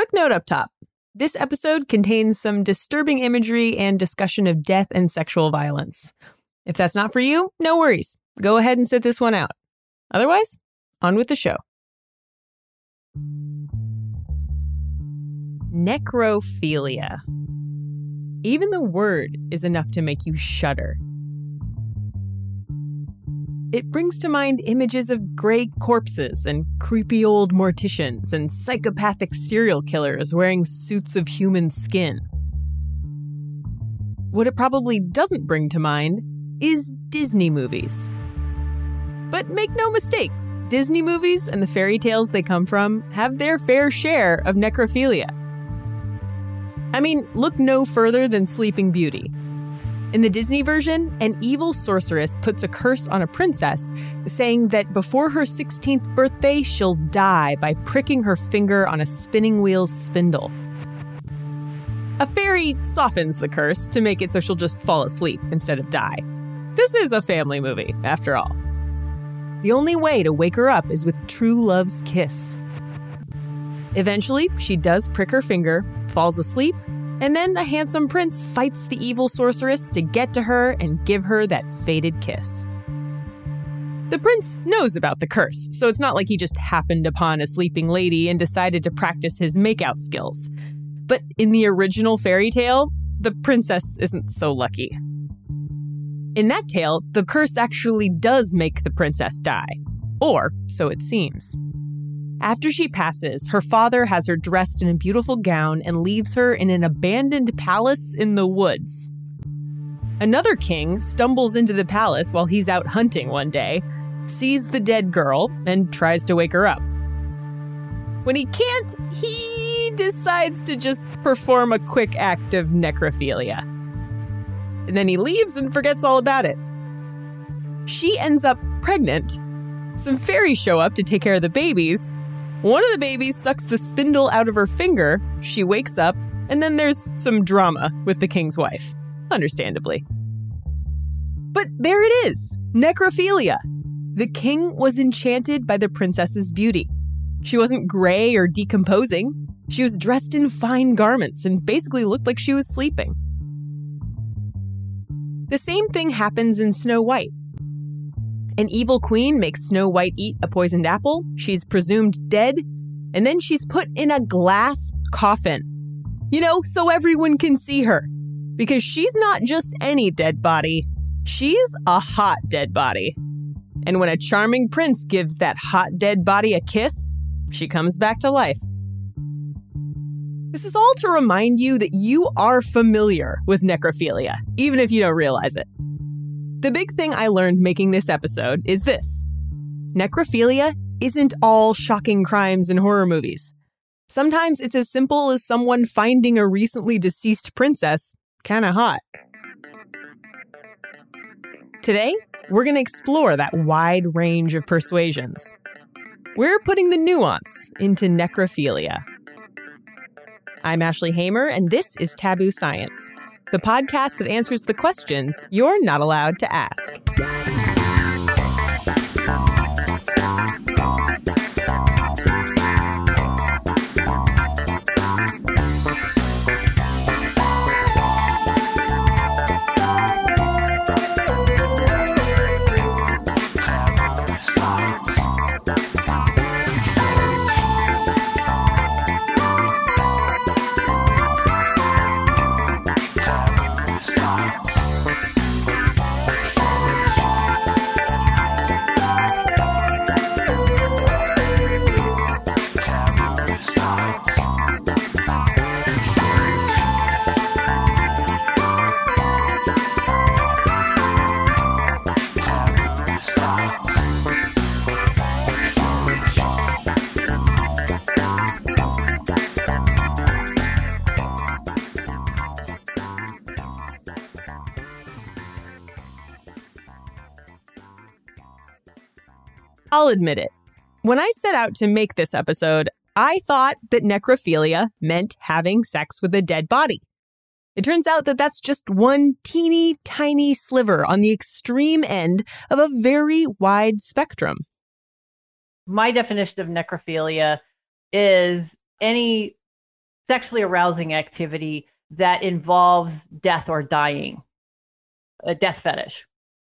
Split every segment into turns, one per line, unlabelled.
Quick note up top this episode contains some disturbing imagery and discussion of death and sexual violence. If that's not for you, no worries. Go ahead and sit this one out. Otherwise, on with the show. Necrophilia. Even the word is enough to make you shudder. It brings to mind images of gray corpses and creepy old morticians and psychopathic serial killers wearing suits of human skin. What it probably doesn't bring to mind is Disney movies. But make no mistake, Disney movies and the fairy tales they come from have their fair share of necrophilia. I mean, look no further than Sleeping Beauty. In the Disney version, an evil sorceress puts a curse on a princess, saying that before her 16th birthday, she'll die by pricking her finger on a spinning wheel's spindle. A fairy softens the curse to make it so she'll just fall asleep instead of die. This is a family movie, after all. The only way to wake her up is with true love's kiss. Eventually, she does prick her finger, falls asleep, and then the handsome prince fights the evil sorceress to get to her and give her that fated kiss. The prince knows about the curse, so it's not like he just happened upon a sleeping lady and decided to practice his makeout skills. But in the original fairy tale, the princess isn't so lucky. In that tale, the curse actually does make the princess die. Or so it seems. After she passes, her father has her dressed in a beautiful gown and leaves her in an abandoned palace in the woods. Another king stumbles into the palace while he's out hunting one day, sees the dead girl, and tries to wake her up. When he can't, he decides to just perform a quick act of necrophilia. And then he leaves and forgets all about it. She ends up pregnant. Some fairies show up to take care of the babies, one of the babies sucks the spindle out of her finger, she wakes up, and then there's some drama with the king's wife. Understandably. But there it is necrophilia. The king was enchanted by the princess's beauty. She wasn't gray or decomposing. She was dressed in fine garments and basically looked like she was sleeping. The same thing happens in Snow White. An evil queen makes Snow White eat a poisoned apple. She's presumed dead. And then she's put in a glass coffin. You know, so everyone can see her. Because she's not just any dead body, she's a hot dead body. And when a charming prince gives that hot dead body a kiss, she comes back to life. This is all to remind you that you are familiar with necrophilia, even if you don't realize it. The big thing I learned making this episode is this necrophilia isn't all shocking crimes in horror movies. Sometimes it's as simple as someone finding a recently deceased princess kinda hot. Today, we're going to explore that wide range of persuasions. We're putting the nuance into necrophilia. I'm Ashley Hamer, and this is Taboo Science the podcast that answers the questions you're not allowed to ask. Admit it. When I set out to make this episode, I thought that necrophilia meant having sex with a dead body. It turns out that that's just one teeny tiny sliver on the extreme end of a very wide spectrum.
My definition of necrophilia is any sexually arousing activity that involves death or dying, a death fetish.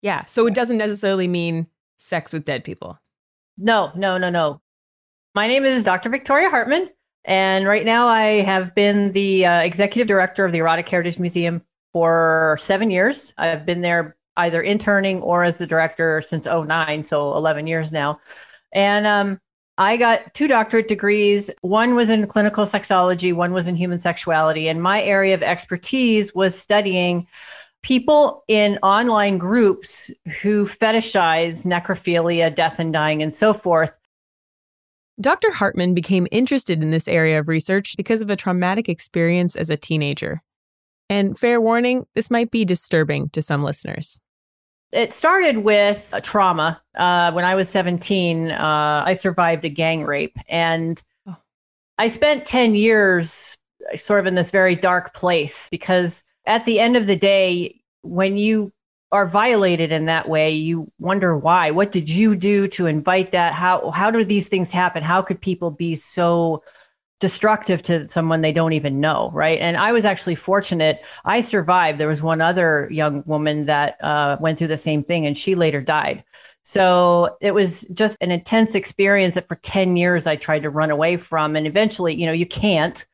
Yeah. So it doesn't necessarily mean sex with dead people.
No, no, no, no. My name is Dr. Victoria Hartmann. And right now I have been the uh, executive director of the Erotic Heritage Museum for seven years. I've been there either interning or as the director since 09, so 11 years now. And um, I got two doctorate degrees. One was in clinical sexology, one was in human sexuality. And my area of expertise was studying people in online groups who fetishize necrophilia, death and dying, and so forth.
Dr. Hartmann became interested in this area of research because of a traumatic experience as a teenager. And fair warning, this might be disturbing to some listeners.
It started with a trauma. Uh, when I was 17, uh, I survived a gang rape. And oh. I spent 10 years sort of in this very dark place because at the end of the day, when you are violated in that way, you wonder why. What did you do to invite that? How how do these things happen? How could people be so destructive to someone they don't even know, right? And I was actually fortunate. I survived. There was one other young woman that uh, went through the same thing, and she later died. So it was just an intense experience that for 10 years I tried to run away from. And eventually, you know, you can't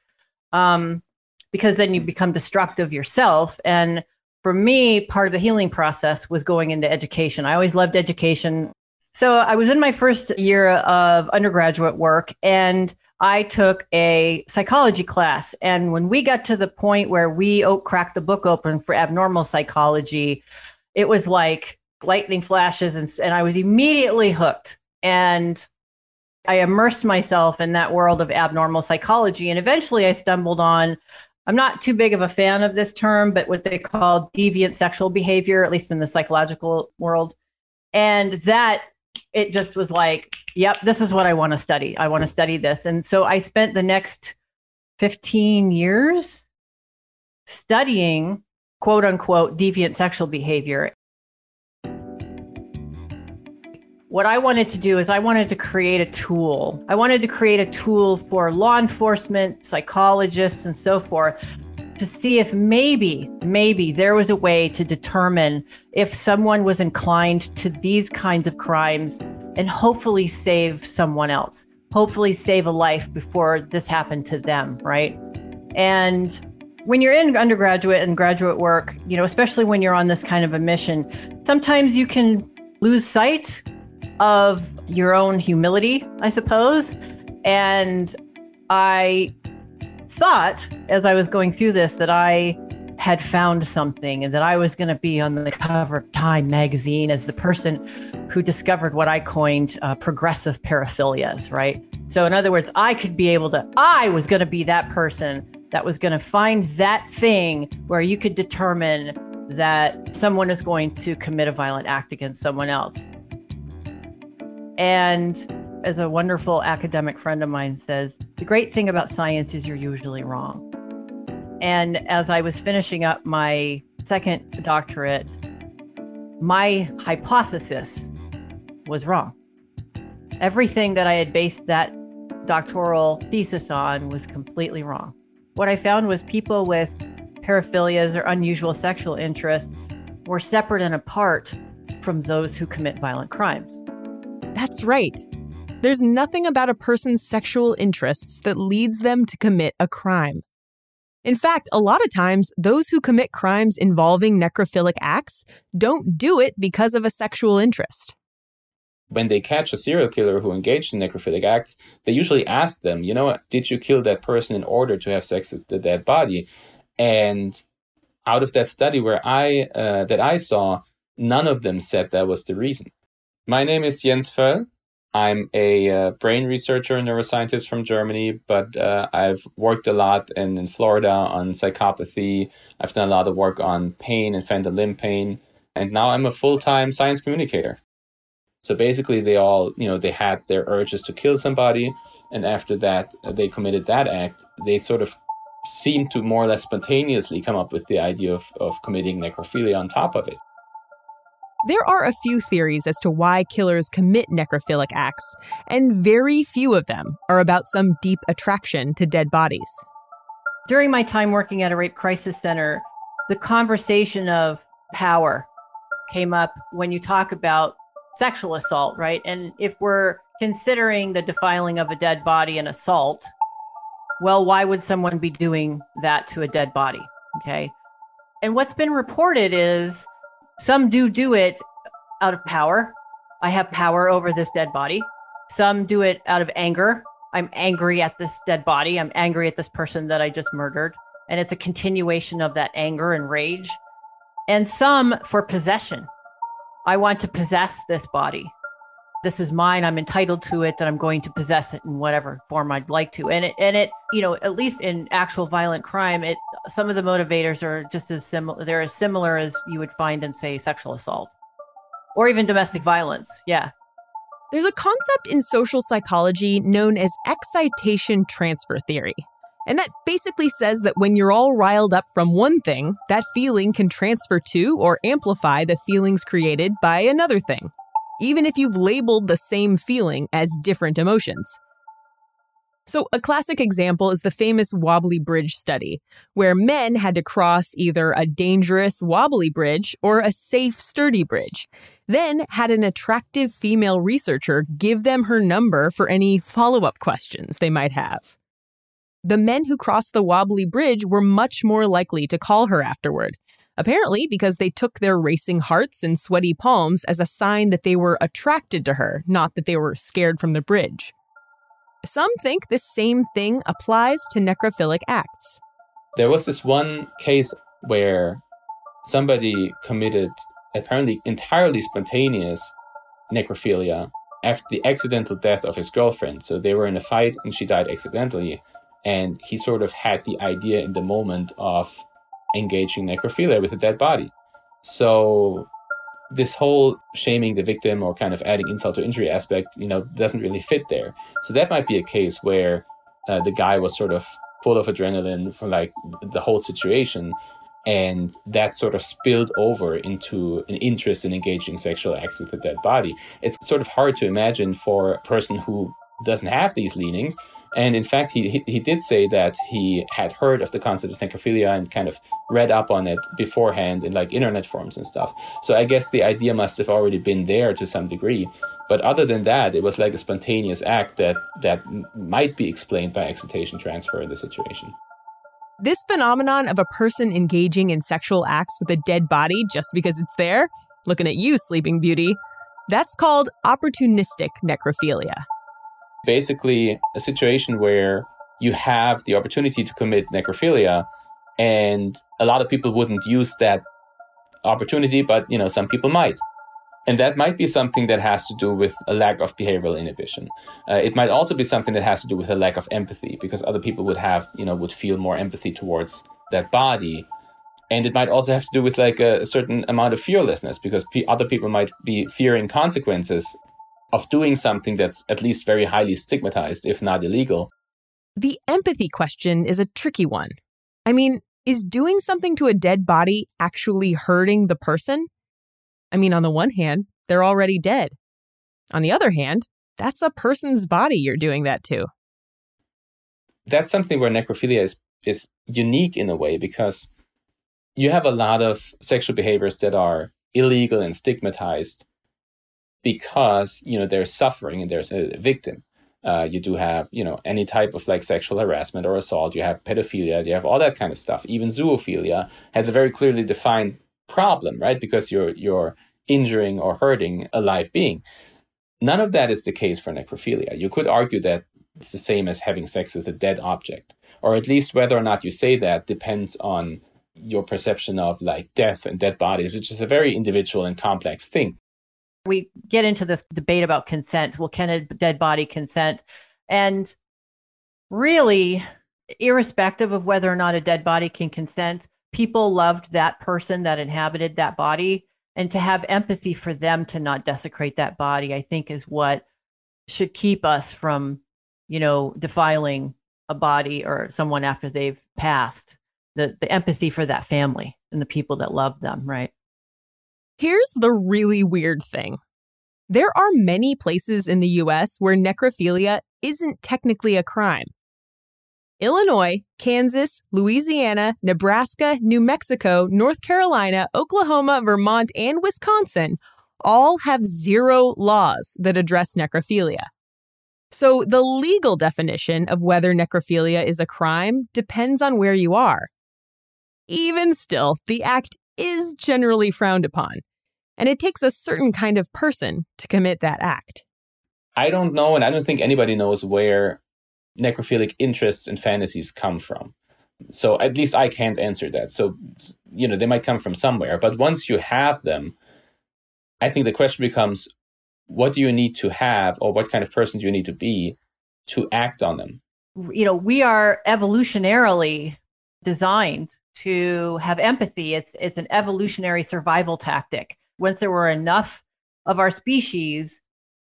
um, because then you mm. become destructive yourself. And for me, part of the healing process was going into education. I always loved education. So I was in my first year of undergraduate work and I took a psychology class. And when we got to the point where we oh, cracked the book open for abnormal psychology, it was like lightning flashes. And, and I was immediately hooked. And I immersed myself in that world of abnormal psychology. And eventually I stumbled on, I'm not too big of a fan of this term, but what they call deviant sexual behavior, at least in the psychological world. And that it just was like, yep, this is what I want to study. I want to study this. And so I spent the next 15 years studying quote unquote deviant sexual behavior. What I wanted to do is I wanted to create a tool. I wanted to create a tool for law enforcement, psychologists, and so forth to see if maybe, maybe there was a way to determine if someone was inclined to these kinds of crimes and hopefully save someone else, hopefully save a life before this happened to them, right? And when you're in undergraduate and graduate work, you know, especially when you're on this kind of a mission, sometimes you can lose sight of your own humility, I suppose. And I thought as I was going through this that I had found something and that I was going to be on the cover of Time magazine as the person who discovered what I coined uh, progressive paraphilias, right? So, in other words, I could be able to, I was going to be that person that was going to find that thing where you could determine that someone is going to commit a violent act against someone else. And as a wonderful academic friend of mine says, the great thing about science is you're usually wrong. And as I was finishing up my second doctorate, my hypothesis was wrong. Everything that I had based that doctoral thesis on was completely wrong. What I found was people with paraphilias or unusual sexual interests were separate and apart from those who commit violent crimes.
That's right. There's nothing about a person's sexual interests that leads them to commit a crime. In fact, a lot of times, those who commit crimes involving necrophilic acts don't do it because of a sexual interest.
When they catch a serial killer who engaged in necrophilic acts, they usually ask them, you know, did you kill that person in order to have sex with the dead body? And out of that study where I uh, that I saw, none of them said that was the reason. My name is Jens Foell. I'm a uh, brain researcher and neuroscientist from Germany, but uh, I've worked a lot in, in Florida on psychopathy. I've done a lot of work on pain and phantom limb pain. And now I'm a full time science communicator. So basically, they all, you know, they had their urges to kill somebody. And after that, they committed that act. They sort of seemed to more or less spontaneously come up with the idea of, of committing necrophilia on top of it.
There are a few theories as to why killers commit necrophilic acts, and very few of them are about some deep attraction to dead bodies.
during my time working at a rape crisis center, the conversation of power came up when you talk about sexual assault, right? And if we're considering the defiling of a dead body an assault, well, why would someone be doing that to a dead body? Okay. And what's been reported is some do do it out of power. I have power over this dead body. Some do it out of anger. I'm angry at this dead body. I'm angry at this person that I just murdered. And it's a continuation of that anger and rage. And some for possession. I want to possess this body. This is mine. I'm entitled to it, and I'm going to possess it in whatever form I'd like to. And it, and it, you know, at least in actual violent crime, it some of the motivators are just as similar. They're as similar as you would find in, say, sexual assault, or even domestic violence. Yeah.
There's a concept in social psychology known as excitation transfer theory. And that basically says that when you're all riled up from one thing, that feeling can transfer to or amplify the feelings created by another thing, even if you've labeled the same feeling as different emotions. So, a classic example is the famous wobbly bridge study, where men had to cross either a dangerous wobbly bridge or a safe sturdy bridge, then had an attractive female researcher give them her number for any follow up questions they might have the men who crossed the wobbly bridge were much more likely to call her afterward. Apparently, because they took their racing hearts and sweaty palms as a sign that they were attracted to her, not that they were scared from the bridge. Some think this same thing applies to necrophilic acts.
There was this one case where somebody committed apparently entirely spontaneous necrophilia after the accidental death of his girlfriend. So they were in a fight and she died accidentally and he sort of had the idea in the moment of engaging necrophilia with a dead body. So this whole shaming the victim or kind of adding insult to injury aspect, you know, doesn't really fit there. So that might be a case where uh, the guy was sort of full of adrenaline from like the whole situation, and that sort of spilled over into an interest in engaging sexual acts with a dead body. It's sort of hard to imagine for a person who doesn't have these leanings and in fact, he, he, he did say that he had heard of the concept of necrophilia and kind of read up on it beforehand in like internet forums and stuff. So I guess the idea must have already been there to some degree. But other than that, it was like a spontaneous act that that might be explained by excitation transfer in the situation.
This phenomenon of a person engaging in sexual acts with a dead body just because it's there, looking at you, Sleeping Beauty, that's called opportunistic necrophilia
basically a situation where you have the opportunity to commit necrophilia and a lot of people wouldn't use that opportunity but you know some people might. And that might be something that has to do with a lack of behavioral inhibition. Uh, it might also be something that has to do with a lack of empathy because other people would have you know would feel more empathy towards that body. And it might also have to do with like a, a certain amount of fearlessness because p- other people might be fearing consequences of doing something that's at least very highly stigmatized, if not illegal.
The empathy question is a tricky one. I mean, is doing something to a dead body actually hurting the person? I mean, on the one hand, they're already dead. On the other hand, that's a person's body you're doing that to.
That's something where necrophilia is, is unique in a way because you have a lot of sexual behaviors that are illegal and stigmatized because you know there's suffering and there's a victim. Uh, you do have you know any type of like sexual harassment or assault. You have pedophilia. You have all that kind of stuff. Even zoophilia has a very clearly defined problem, right? Because you're you're injuring or hurting a live being. None of that is the case for necrophilia. You could argue that it's the same as having sex with a dead object, or at least whether or not you say that depends on your perception of like death and dead bodies, which is a very individual and complex thing
we get into this debate about consent. Well, can a dead body consent? And really, irrespective of whether or not a dead body can consent, people loved that person that inhabited that body. And to have empathy for them to not desecrate that body, I think, is what should keep us from, you know, defiling a body or someone after they've passed. The, the empathy for that family and the people that love them, right?
Here's the really weird thing there are many places in the US where necrophilia isn't technically a crime. Illinois, Kansas, Louisiana, Nebraska, New Mexico, North Carolina, Oklahoma, Vermont, and Wisconsin all have zero laws that address necrophilia. So the legal definition of whether necrophilia is a crime depends on where you are. Even still, the act is generally frowned upon, and it takes a certain kind of person to commit that act.
I don't know, and I don't think anybody knows where necrophilic interests and fantasies come from. So at least I can't answer that. So, you know, they might come from somewhere. But once you have them, I think the question becomes what do you need to have or what kind of person do you need to be to act on them?
You know, we are evolutionarily designed to have empathy. It's it's an evolutionary survival tactic. Once there were enough of our species,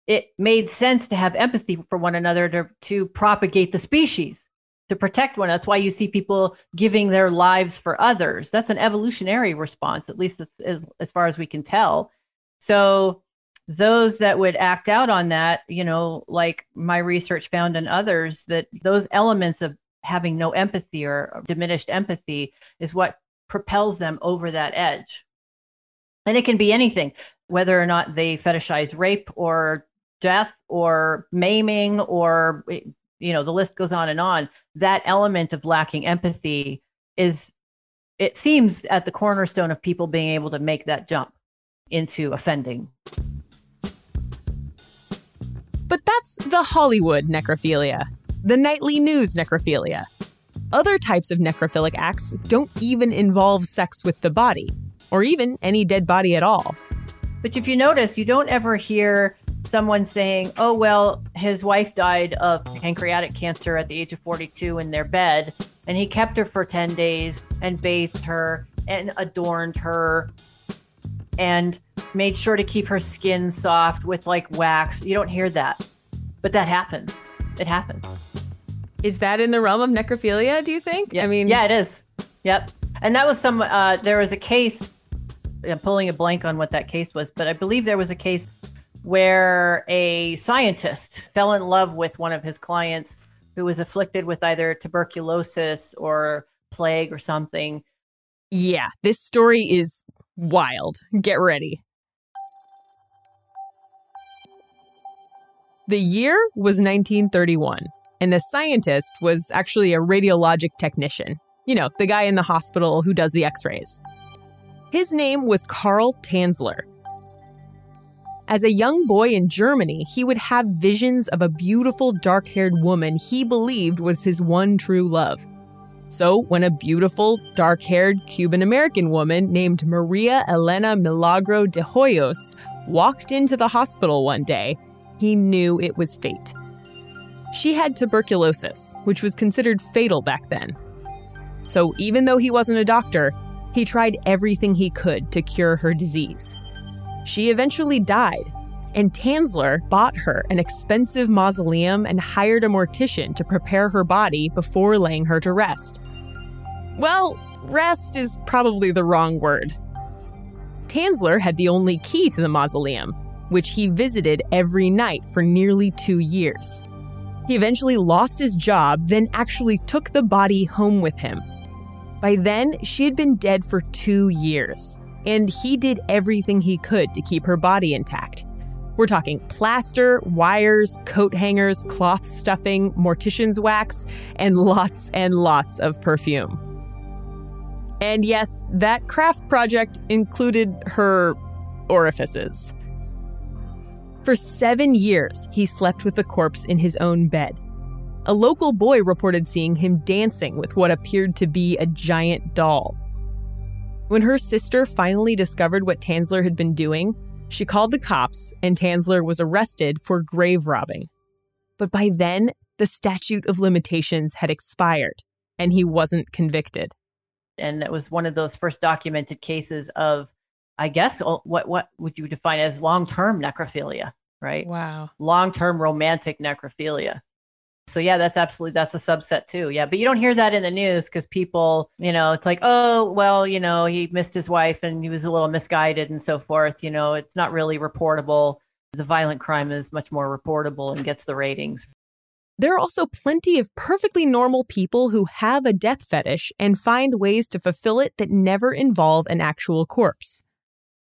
it made sense to have empathy for one another to, to propagate the species, to protect one. That's why you see people giving their lives for others. That's an evolutionary response, at least as, as, as far as we can tell. So those that would act out on that, you know, like my research found and others, that those elements of having no empathy or diminished empathy is what propels them over that edge. And it can be anything, whether or not they fetishize rape or death or maiming or, you know, the list goes on and on. That element of lacking empathy is, it seems, at the cornerstone of people being able to make that jump into offending.
But that's the Hollywood necrophilia the nightly news necrophilia. Other types of necrophilic acts don't even involve sex with the body, or even any dead body at all.
But if you notice, you don't ever hear someone saying, oh, well, his wife died of pancreatic cancer at the age of 42 in their bed, and he kept her for 10 days and bathed her and adorned her and made sure to keep her skin soft with like wax. You don't hear that, but that happens. It happens.
Is that in the realm of necrophilia, do you think?
Yeah.
I mean,
yeah, it is. Yep. And that was some, uh, there was a case, I'm pulling a blank on what that case was, but I believe there was a case where a scientist fell in love with one of his clients who was afflicted with either tuberculosis or plague or something.
Yeah, this story is wild. Get ready. The year was 1931 and the scientist was actually a radiologic technician. You know, the guy in the hospital who does the x rays. His name was Carl Tanzler. As a young boy in Germany, he would have visions of a beautiful dark haired woman he believed was his one true love. So, when a beautiful, dark haired Cuban American woman named Maria Elena Milagro de Hoyos walked into the hospital one day, he knew it was fate. She had tuberculosis, which was considered fatal back then. So even though he wasn't a doctor, he tried everything he could to cure her disease. She eventually died, and Tanzler bought her an expensive mausoleum and hired a mortician to prepare her body before laying her to rest. Well, rest is probably the wrong word. Tanzler had the only key to the mausoleum, which he visited every night for nearly two years. He eventually lost his job, then actually took the body home with him. By then, she had been dead for two years, and he did everything he could to keep her body intact. We're talking plaster, wires, coat hangers, cloth stuffing, mortician's wax, and lots and lots of perfume. And yes, that craft project included her orifices. For seven years, he slept with the corpse in his own bed. A local boy reported seeing him dancing with what appeared to be a giant doll. When her sister finally discovered what Tanzler had been doing, she called the cops and Tanzler was arrested for grave robbing. But by then, the statute of limitations had expired and he wasn't convicted.
And it was one of those first documented cases of I guess uh, what what would you define as long term necrophilia, right?
Wow.
Long term romantic necrophilia. So yeah, that's absolutely that's a subset too. Yeah, but you don't hear that in the news because people, you know, it's like, oh, well, you know, he missed his wife and he was a little misguided and so forth. You know, it's not really reportable. The violent crime is much more reportable and gets the ratings.
There are also plenty of perfectly normal people who have a death fetish and find ways to fulfill it that never involve an actual corpse.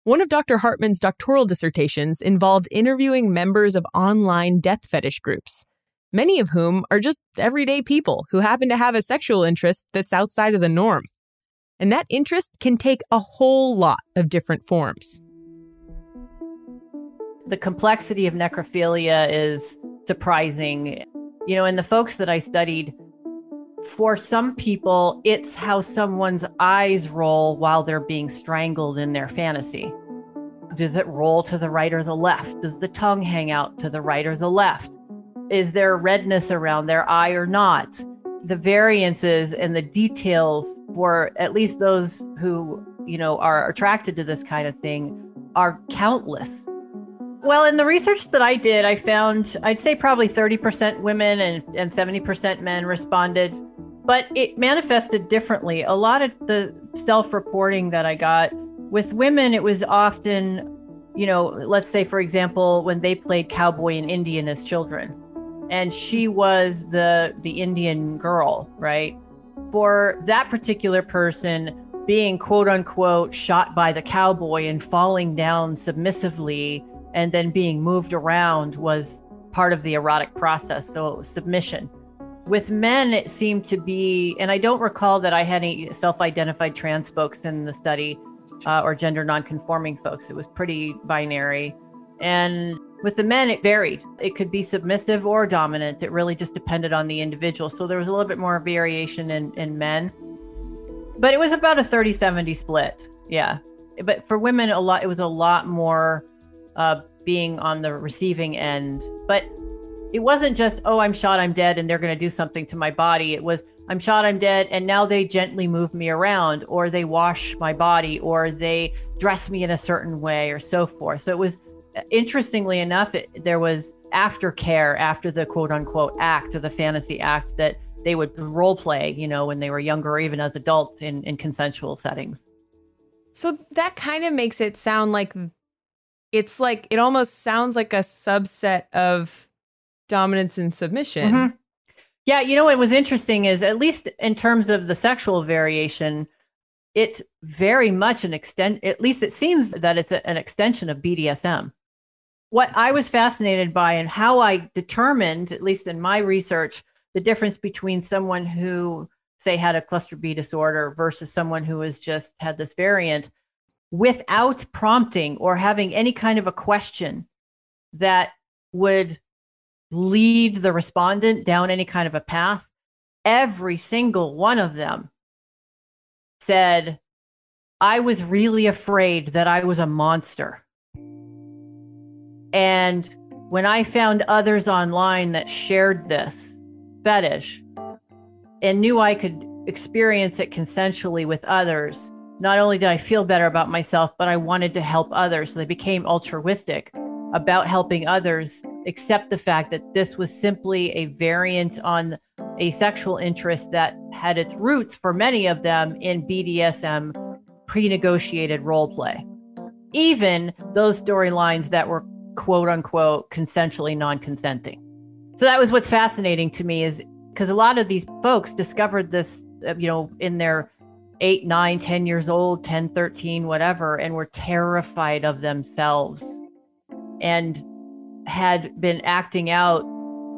One of Dr. Hartmann's doctoral dissertations involved interviewing members of online death fetish groups, many of whom are just everyday people who happen to have a sexual interest that's outside of the norm. And that interest can take a whole lot of different forms.
The complexity of necrophilia is surprising you know, and the folks that I studied, for some people, it's how someone's eyes roll while they're being strangled in their fantasy. Does it roll to the right or the left? Does the tongue hang out to the right or the left? Is there redness around their eye or not? The variances and the details for at least those who, you know, are attracted to this kind of thing are countless. Well, in the research that I did, I found I'd say probably 30% women and, and 70% men responded, but it manifested differently. A lot of the self reporting that I got with women, it was often, you know, let's say, for example, when they played cowboy and Indian as children, and she was the the Indian girl, right? For that particular person, being quote unquote shot by the cowboy and falling down submissively and then being moved around was part of the erotic process. So submission. With men, it seemed to be, and I don't recall that I had any self identified trans folks in the study uh, or gender non-conforming folks. It was pretty binary. And with the men, it varied. It could be submissive or dominant. It really just depended on the individual. So there was a little bit more variation in, in men. But it was about a 30 70 split. Yeah. But for women, a lot, it was a lot more uh, being on the receiving end. But it wasn't just, oh, I'm shot, I'm dead, and they're going to do something to my body. It was, I'm shot, I'm dead, and now they gently move me around, or they wash my body, or they dress me in a certain way, or so forth. So it was, interestingly enough, it, there was aftercare after the quote unquote act or the fantasy act that they would role play, you know, when they were younger or even as adults in, in consensual settings.
So that kind of makes it sound like it's like it almost sounds like a subset of dominance and submission. Mm-hmm.
Yeah, you know what was interesting is at least in terms of the sexual variation, it's very much an extent. At least it seems that it's a, an extension of BDSM. What I was fascinated by and how I determined, at least in my research, the difference between someone who say had a cluster B disorder versus someone who has just had this variant without prompting or having any kind of a question that would lead the respondent down any kind of a path, every single one of them said, I was really afraid that I was a monster. And when I found others online that shared this fetish and knew I could experience it consensually with others, not only did I feel better about myself, but I wanted to help others. So they became altruistic about helping others accept the fact that this was simply a variant on a sexual interest that had its roots for many of them in BDSM pre negotiated role play. Even those storylines that were quote unquote consensually non consenting. So that was what's fascinating to me is because a lot of these folks discovered this, uh, you know, in their eight, nine, 10 years old, 10, 13, whatever, and were terrified of themselves and had been acting out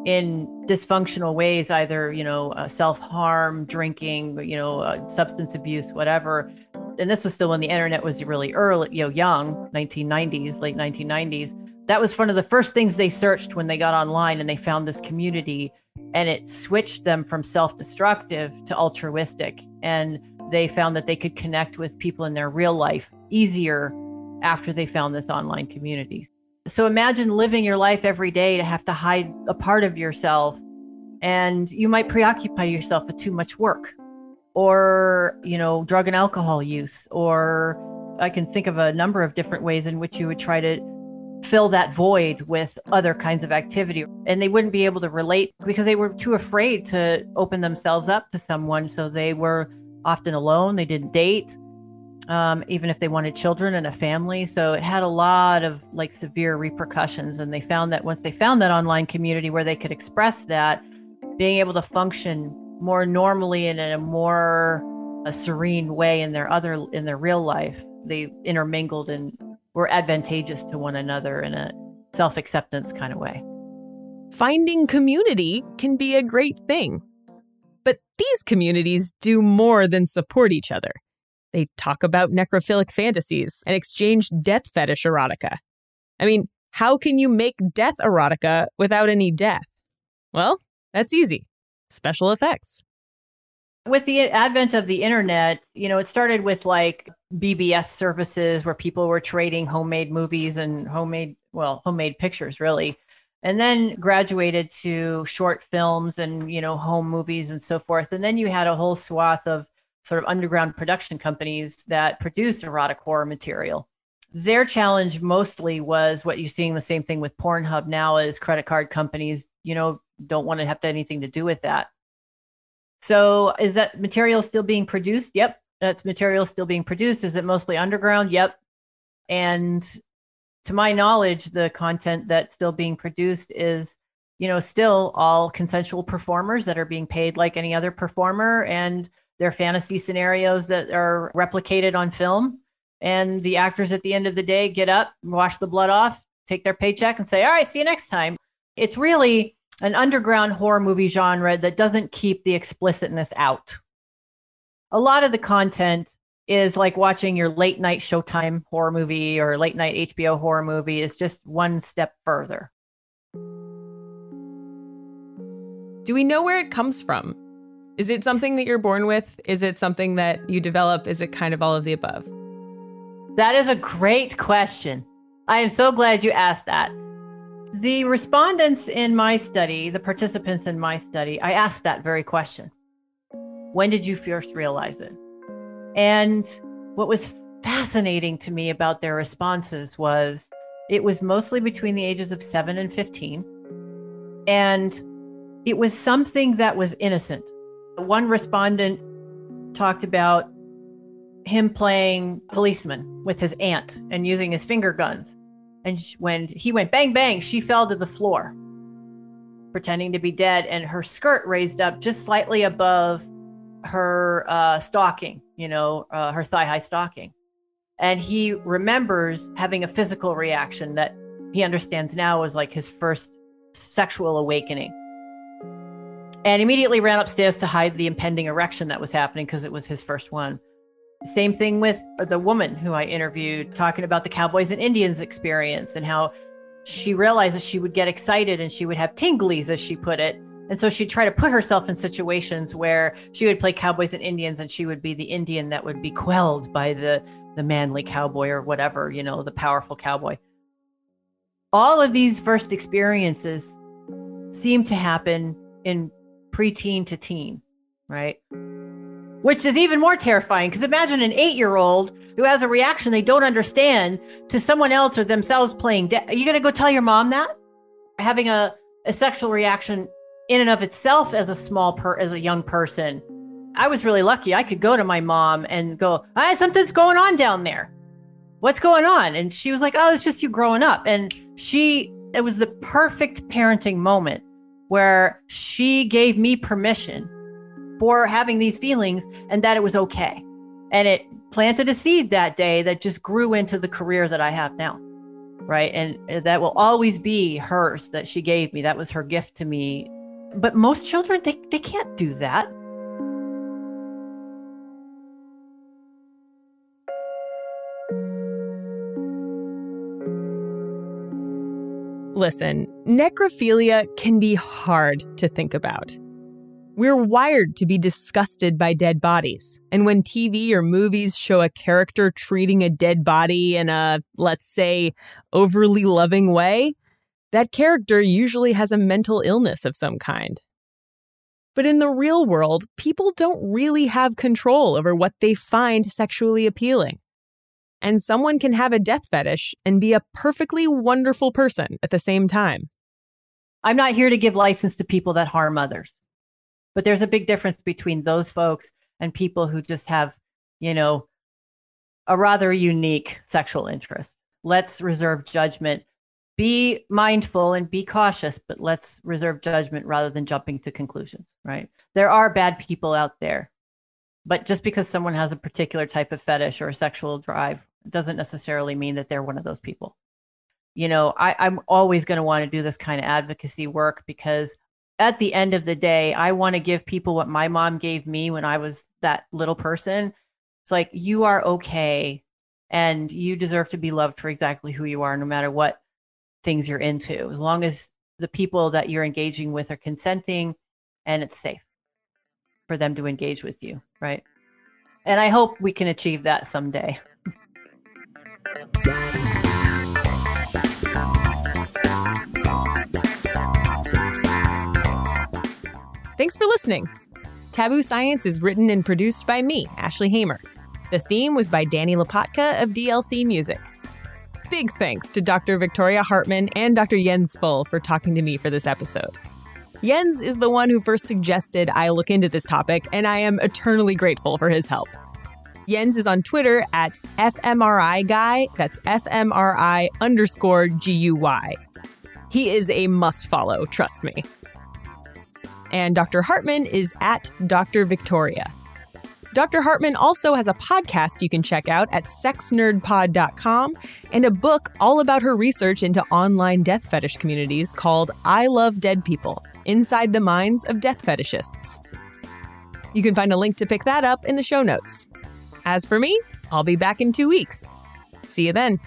in dysfunctional ways, either, you know, uh, self harm, drinking, you know, uh, substance abuse, whatever. And this was still when the internet was really early, you know, young, 1990s, late 1990s. That was one of the first things they searched when they got online and they found this community and it switched them from self destructive to altruistic. And they found that they could connect with people in their real life easier after they found this online community. So imagine living your life every day to have to hide a part of yourself and you might preoccupy yourself with too much work or, you know, drug and alcohol use or I can think of a number of different ways in which you would try to fill that void with other kinds of activity and they wouldn't be able to relate because they were too afraid to open themselves up to someone so they were often alone. They didn't date, um, even if they wanted children and a family. So it had a lot of like severe repercussions. And they found that once they found that online community where they could express that, being able to function more normally and in a more a serene way in their other in their real life. They intermingled and were advantageous to one another in a self-acceptance kind of way.
Finding community can be a great thing. But these communities do more than support each other. They talk about necrophilic fantasies and exchange death fetish erotica. I mean, how can you make death erotica without any death? Well, that's easy special effects.
With the advent of the internet, you know, it started with like BBS services where people were trading homemade movies and homemade, well, homemade pictures, really and then graduated to short films and you know home movies and so forth. And then you had a whole swath of sort of underground production companies that produced erotic horror material. Their challenge mostly was what you're seeing the same thing with pornhub now is credit card companies you know don't want to have anything to do with that. So is that material still being produced? Yep that's material still being produced. Is it mostly underground? Yep. And to my knowledge, the content that's still being produced is, you know, still all consensual performers that are being paid like any other performer and their fantasy scenarios that are replicated on film. And the actors at the end of the day get up, wash the blood off, take their paycheck, and say, All right, see you next time. It's really an underground horror movie genre that doesn't keep the explicitness out. A lot of the content is like watching your late night Showtime horror movie or late night HBO horror movie is just one step further.
Do we know where it comes from? Is it something that you're born with? Is it something that you develop? Is it kind of all of the above?
That is a great question. I am so glad you asked that. The respondents in my study, the participants in my study, I asked that very question. When did you first realize it? And what was fascinating to me about their responses was it was mostly between the ages of 7 and 15. And it was something that was innocent. One respondent talked about him playing policeman with his aunt and using his finger guns. And when he went bang, bang, she fell to the floor, pretending to be dead, and her skirt raised up just slightly above her uh, stocking, you know, uh, her thigh high stocking. And he remembers having a physical reaction that he understands now was like his first sexual awakening. And immediately ran upstairs to hide the impending erection that was happening because it was his first one. Same thing with the woman who I interviewed talking about the Cowboys and Indians experience and how she realized that she would get excited and she would have tinglies, as she put it, and so she'd try to put herself in situations where she would play cowboys and Indians and she would be the Indian that would be quelled by the, the manly cowboy or whatever, you know, the powerful cowboy. All of these first experiences seem to happen in preteen to teen, right? Which is even more terrifying because imagine an eight year old who has a reaction they don't understand to someone else or themselves playing. Are you going to go tell your mom that? Having a, a sexual reaction in and of itself as a small per as a young person i was really lucky. I could go to my mom and go ah, something's going on down there. What's going on? And she was like oh it's just you growing up. And she it was the perfect parenting moment where she gave me permission for having these feelings and that it was okay. And it planted a seed that day that just grew into the career that i have now right? And that will always be hers that she gave me. That was her gift to me but most children, they, they can't do that.
Listen, necrophilia can be hard to think about. We're wired to be disgusted by dead bodies. And when TV or movies show a character treating a dead body in a, let's say, overly loving way, that character usually has a mental illness of some kind. But in the real world, people don't really have control over what they find sexually appealing. And someone can have a death fetish and be a perfectly wonderful person at the same time.
I'm not here to give license to people that harm others. But there's a big difference between those folks and people who just have, you know, a rather unique sexual interest. Let's reserve judgment be mindful and be cautious, but let's reserve judgment rather than jumping to conclusions, right? There are bad people out there, but just because someone has a particular type of fetish or a sexual drive doesn't necessarily mean that they're one of those people. You know, I, I'm always going to want to do this kind of advocacy work because at the end of the day, I want to give people what my mom gave me when I was that little person. It's like, you are okay and you deserve to be loved for exactly who you are, no matter what things you're into, as long as the people that you're engaging with are consenting and it's safe for them to engage with you, right? And I hope we can achieve that someday.
Thanks for listening. Taboo Science is written and produced by me, Ashley Hamer. The theme was by Danny Lapotka of DLC Music. Big thanks to Dr. Victoria Hartmann and Dr. Jens Foell for talking to me for this episode. Jens is the one who first suggested I look into this topic, and I am eternally grateful for his help. Jens is on Twitter at FMRI Guy, that's FMRI underscore G U Y. He is a must follow, trust me. And Dr. Hartmann is at Dr. Victoria. Dr. Hartmann also has a podcast you can check out at sexnerdpod.com and a book all about her research into online death fetish communities called I Love Dead People Inside the Minds of Death Fetishists. You can find a link to pick that up in the show notes. As for me, I'll be back in two weeks. See you then.